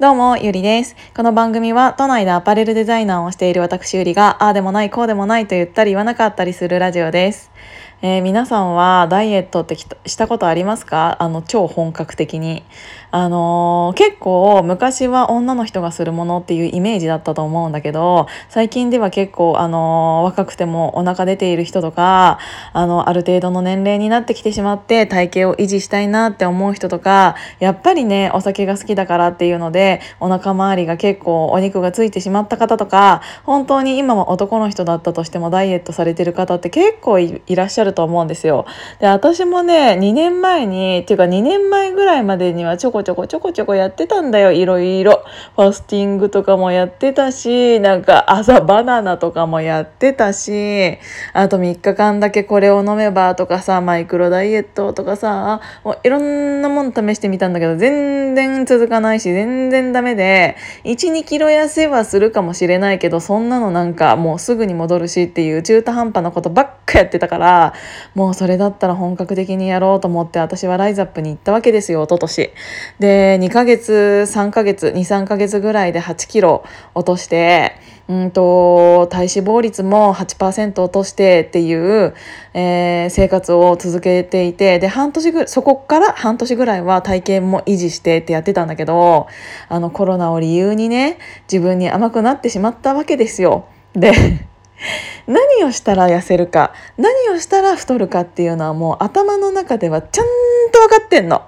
どうも、ゆりです。この番組は都内でアパレルデザイナーをしている私ゆりが、ああでもない、こうでもないと言ったり言わなかったりするラジオです。えー、皆さんはダイエットってしたことありますか？あの超本格的に。あのー、結構昔は女の人がするものっていうイメージだったと思うんだけど最近では結構、あのー、若くてもお腹出ている人とかあのある程度の年齢になってきてしまって体型を維持したいなって思う人とかやっぱりねお酒が好きだからっていうのでお腹周りが結構お肉がついてしまった方とか本当に今は男の人だったとしてもダイエットされてる方って結構いらっしゃると思うんですよ。で私もね2年前にっていうか2年前ぐらいまでにはちょこちょこちょこちょこやってたんだよいろいろファスティングとかもやってたしなんか朝バナナとかもやってたしあと3日間だけこれを飲めばとかさマイクロダイエットとかさもういろんなもの試してみたんだけど全然続かないし全然ダメで12キロ痩せはするかもしれないけどそんなのなんかもうすぐに戻るしっていう中途半端なことばっかやってたからもうそれだったら本格的にやろうと思って私はライズアップに行ったわけですよ一昨年で2ヶ月3ヶ月23ヶ月ぐらいで8キロ落としてうんと体脂肪率も8%落としてっていう、えー、生活を続けていてで半年ぐそこから半年ぐらいは体型も維持してってやってたんだけどあのコロナを理由にね自分に甘くなってしまったわけですよ。で 何をしたら痩せるか何をしたら太るかっていうのはもう頭の中ではちゃんと分かってんの。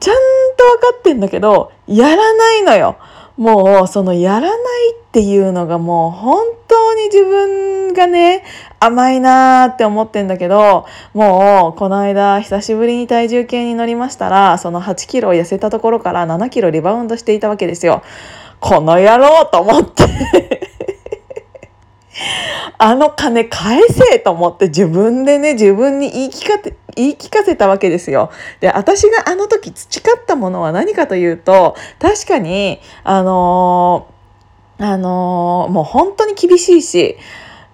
ちゃんと分かってんだけどやらないのよ。もうそのやらないっていうのがもう本当に自分がね甘いなーって思ってんだけどもうこの間久しぶりに体重計に乗りましたらその8キロ痩せたところから7キロリバウンドしていたわけですよ。この野郎と思ってあの金返せと思って自分でね自分に言い聞かせ言い聞かせたわけですよ。で私があの時培ったものは何かというと確かにあのー、あのー、もう本当に厳しいし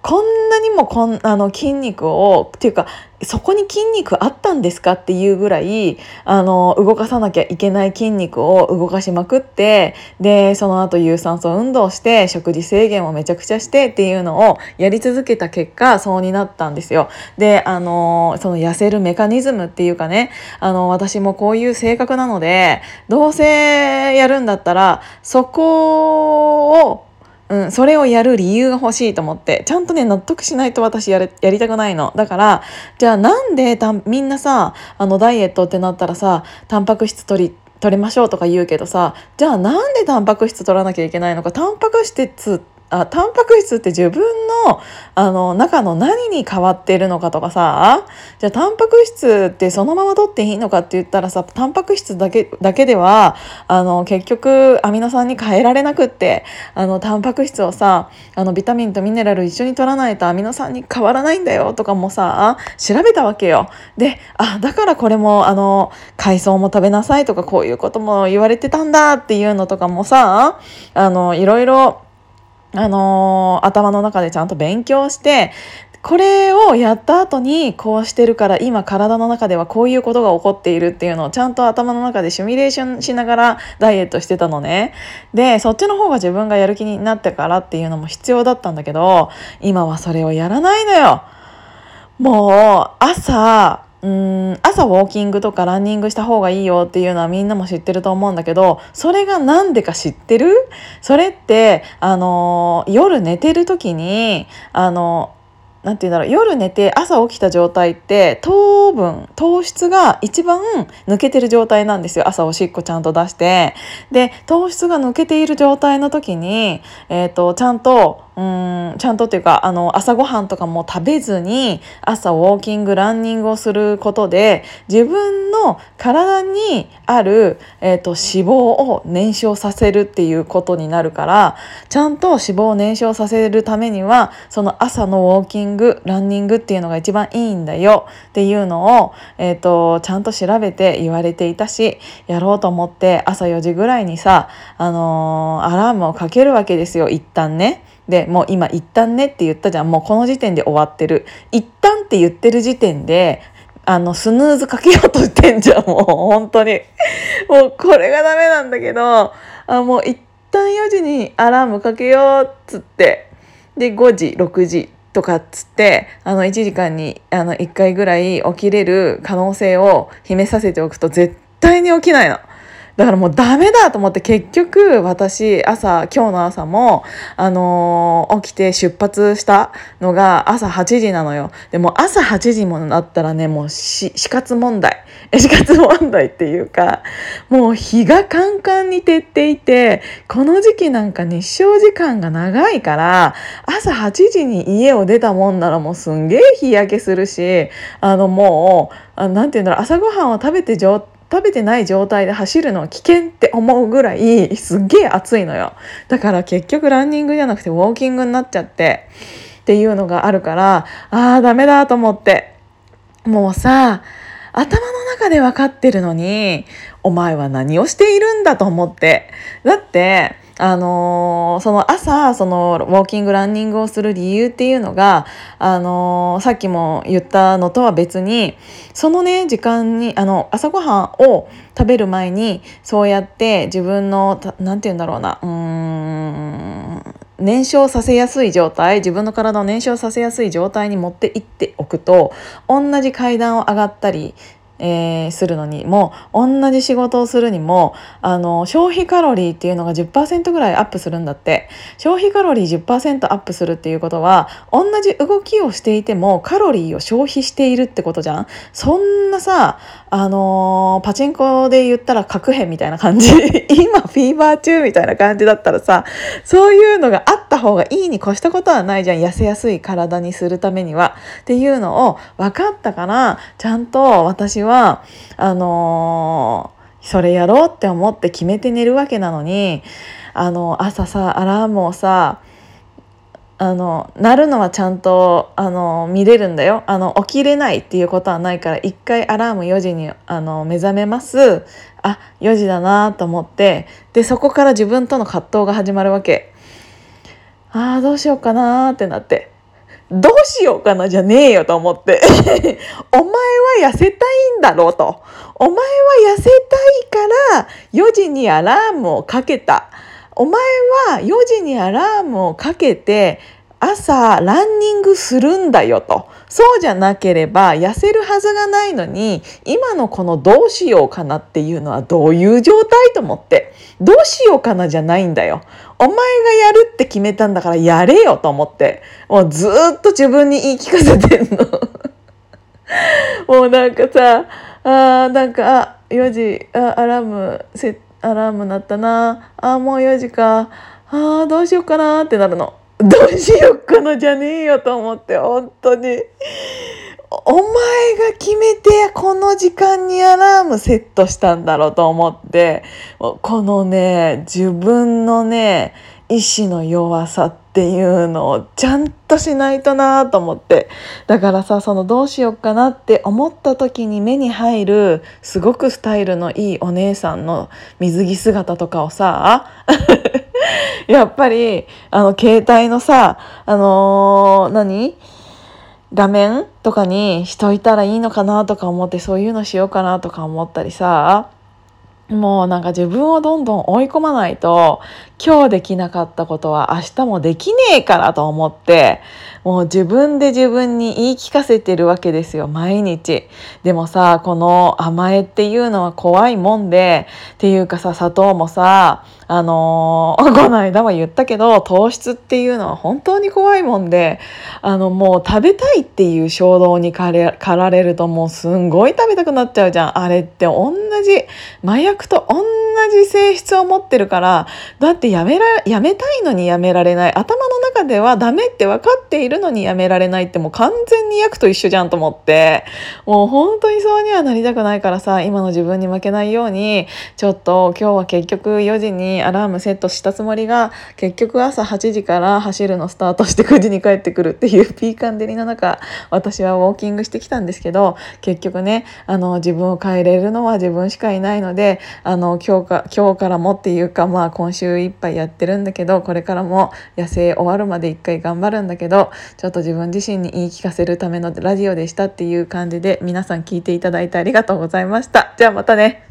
こんなにもこんあの筋肉をっていうかそこに筋肉あったんですかっていうぐらいあの動かさなきゃいけない筋肉を動かしまくってでその後有酸素運動して食事制限をめちゃくちゃしてっていうのをやり続けた結果そうになったんですよ。であのその痩せるメカニズムっていうかねあの私もこういう性格なのでどうせやるんだったらそこをうん、それをやる理由が欲しいと思って。ちゃんとね納得しないと私やれやりたくないの。だからじゃあなんでたみんなさあのダイエットってなったらさタンパク質取り取りましょうとか言うけどさじゃあなんでタンパク質取らなきゃいけないのか。タンパク質ってあタンパク質って自分のあの中の何に変わってるのかとかさじゃあタンパク質ってそのまま取っていいのかって言ったらさタンパク質だけだけではあの結局アミノ酸に変えられなくってあのタンパク質をさあのビタミンとミネラル一緒に取らないとアミノ酸に変わらないんだよとかもさ調べたわけよ。であだからこれもあの海藻も食べなさいとかこういうことも言われてたんだっていうのとかもさあのいろいろあのー、頭の中でちゃんと勉強してこれをやった後にこうしてるから今体の中ではこういうことが起こっているっていうのをちゃんと頭の中でシミュレーションしながらダイエットしてたのね。でそっちの方が自分がやる気になってからっていうのも必要だったんだけど今はそれをやらないのよ。もう朝うん朝ウォーキングとかランニングした方がいいよっていうのはみんなも知ってると思うんだけどそれが何でか知ってる？それってあの夜寝てる時にあのなんて言うんだろう夜寝て朝起きた状態って糖分糖質が一番抜けてる状態なんですよ。朝おしっこちゃんと出して。で糖質が抜けている状態の時に、えーとちゃんとうんちゃんとっていうかあの朝ごはんとかも食べずに朝ウォーキングランニングをすることで自分の体にある、えーと、脂肪を燃焼させるっていうことになるからちゃんと脂肪を燃焼させるためにはその朝のウォーキングランニングっていうのが一番いいんだよっていうのを、えーと、ちゃんと調べて言われていたしやろうと思って朝4時ぐらいにさ、あのー、アラームをかけるわけですよ一旦ね。でもう今一旦ねって言ったじゃん。もうこの時点で終わってる。一旦って言ってる時点であのスヌーズかけようとしてんじゃん。もう本当に。もうこれがダメなんだけどあもう一旦4時にアラームかけようっつって。で5時6時とかっつってあの1時間にあの1回ぐらい起きれる可能性を秘めさせておくと絶対に起きないの。だからもうダメだと思って結局私朝今日の朝もあのー、起きて出発したのが朝8時なのよ。でも朝8時もなったらねもう死活問題。死活問題っていうかもう日がカンカンに照っていてこの時期なんか日照時間が長いから朝8時に家を出たもんならもうすんげえ日焼けするしあのもう何て言うんだろう朝ごはんを食べて状態食べてない状態で走るのは危険って思うぐらいすっげえ暑いのよ。だから結局ランニングじゃなくてウォーキングになっちゃってっていうのがあるからあーダメだと思って。もうさ頭の中で分かってるのにお前は何をしているんだと思って。だってあのー、その朝そのウォーキングランニングをする理由っていうのが、あのー、さっきも言ったのとは別にそのね時間にあの朝ごはんを食べる前にそうやって自分の何て言うんだろうなうーん燃焼させやすい状態自分の体を燃焼させやすい状態に持っていっておくと同じ階段を上がったりえー、するのにも同じ仕事をするにもあの消費カロリーっていうのが10%ぐらいアップするんだって。消費カロリー10%アップするっていうことは同じ動きをしていてもカロリーを消費しているってことじゃん。そんなさあのー、パチンコで言ったら核変みたいな感じ。今フィーバー中みたいな感じだったらさそういうのがあった方がいいに越したことはないじゃん。痩せやすい体にするためには。っていうのを分かったからちゃんと私ははあのー、それやろうって思って決めて寝るわけなのにあの朝さアラームをさあの鳴るのはちゃんとあの見れるんだよ。あの起きれないっていうことはないから一回アラーム4時にあの目覚めます。あ4時だなと思ってでそこから自分との葛藤が始まるわけ。あーどうしようかなってなって。どうしようかなじゃねえよと思って お前は痩せたいんだろうと。お前は痩せたいから4時にアラームをかけた。お前は4時にアラームをかけて朝ランニングするんだよと。そうじゃなければ痩せるはずがないのに今のこのどうしようかなっていうのはどういう状態と思ってどうしようかなじゃないんだよ。お前がやるって決めたんだからやれよと思ってもうずっと自分に言い聞かせてんの。もうなんかさあーなんかあ4時あアラームアラーム鳴ったなあもう4時かあどうしようかなってなるの。どうしよっかなじゃねえよと思って本当に。お前が決めてこの時間にアラームセットしたんだろうと思ってこのね自分のね意志の弱さっていうのをちゃんとしないとなと思って。だからさそのどうしようかなって思った時に目に入るすごくスタイルのいいお姉さんの水着姿とかをさ やっぱりあの携帯のさあのー、何？画面とかにしといたらいいのかなとか思ってそういうのしようかなとか思ったりさもうなんか自分をどんどん追い込まないと今日できなかったことは明日もできねえからと思ってもう自分で自分に言い聞かせてるわけですよ毎日。でもさこの甘えっていうのは怖いもんでっていうかさ砂糖もさあのー、この間は言ったけど糖質っていうのは本当に怖いもんであのもう食べたいっていう衝動に駆られるともうすんごい食べたくなっちゃうじゃん。あれって同じ麻薬と同じ性質を持ってるからだってやめらやめたいのにやめられない。頭の中ではダメって分かっているのにやめられないってもう完全に薬と一緒じゃんと思って。もう本当にそうにはなりたくないからさ今の自分に負けないようにちょっと今日は結局4時にアラームセットしたつもりが結局朝8時から走るのスタートして9時に帰ってくるっていうピーカンデリの中私はウォーキングしてきたんですけど結局ねあの自分を変えれるのは自分しかいないのであの今日か今日からもっていうかまあ今週いっぱいやってるんだけどこれからも野生終わるまで一回頑張るんだけどちょっと自分自身に言い聞かせるためのラジオでしたっていう感じで皆さん聞いていただいてありがとうございました。じゃあまたね。